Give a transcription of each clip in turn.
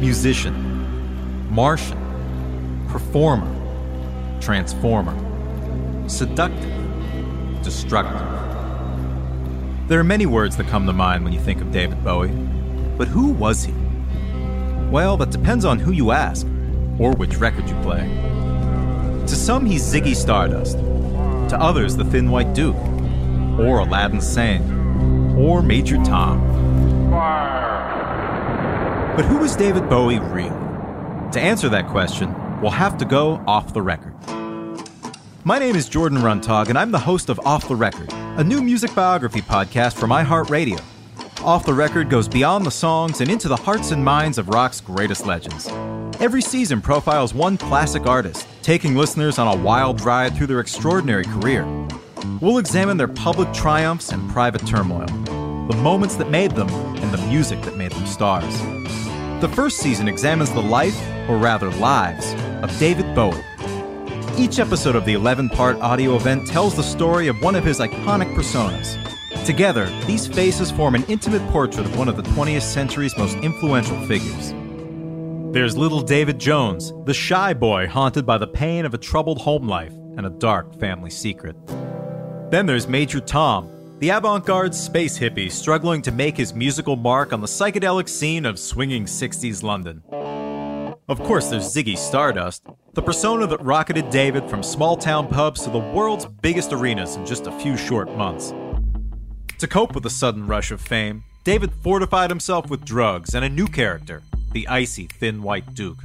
musician, Martian, performer, transformer, seductive, destructive. There are many words that come to mind when you think of David Bowie, but who was he? Well, that depends on who you ask, or which record you play. To some, he's Ziggy Stardust. To others, the Thin White Duke, or Aladdin Sane, or Major Tom. But who is David Bowie really? To answer that question, we'll have to go off the record. My name is Jordan Runtagh, and I'm the host of Off the Record, a new music biography podcast from iHeartRadio. Off the Record goes beyond the songs and into the hearts and minds of rock's greatest legends. Every season profiles one classic artist, taking listeners on a wild ride through their extraordinary career. We'll examine their public triumphs and private turmoil, the moments that made them, and the music that made them stars. The first season examines the life, or rather lives, of David Bowie. Each episode of the 11 part audio event tells the story of one of his iconic personas. Together, these faces form an intimate portrait of one of the 20th century's most influential figures. There's little David Jones, the shy boy haunted by the pain of a troubled home life and a dark family secret. Then there's Major Tom, the avant garde space hippie struggling to make his musical mark on the psychedelic scene of swinging 60s London. Of course, there's Ziggy Stardust, the persona that rocketed David from small town pubs to the world's biggest arenas in just a few short months. To cope with the sudden rush of fame, David fortified himself with drugs and a new character, the icy Thin White Duke.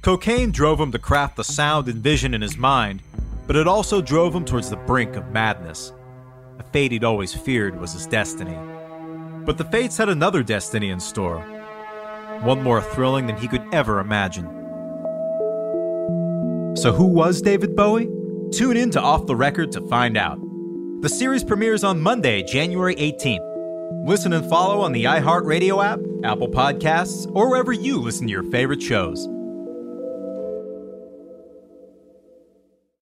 Cocaine drove him to craft the sound and vision in his mind, but it also drove him towards the brink of madness. A fate he'd always feared was his destiny. But the fates had another destiny in store, one more thrilling than he could ever imagine. So, who was David Bowie? Tune in to Off the Record to find out. The series premieres on Monday, January 18th. Listen and follow on the iHeartRadio app, Apple Podcasts, or wherever you listen to your favorite shows.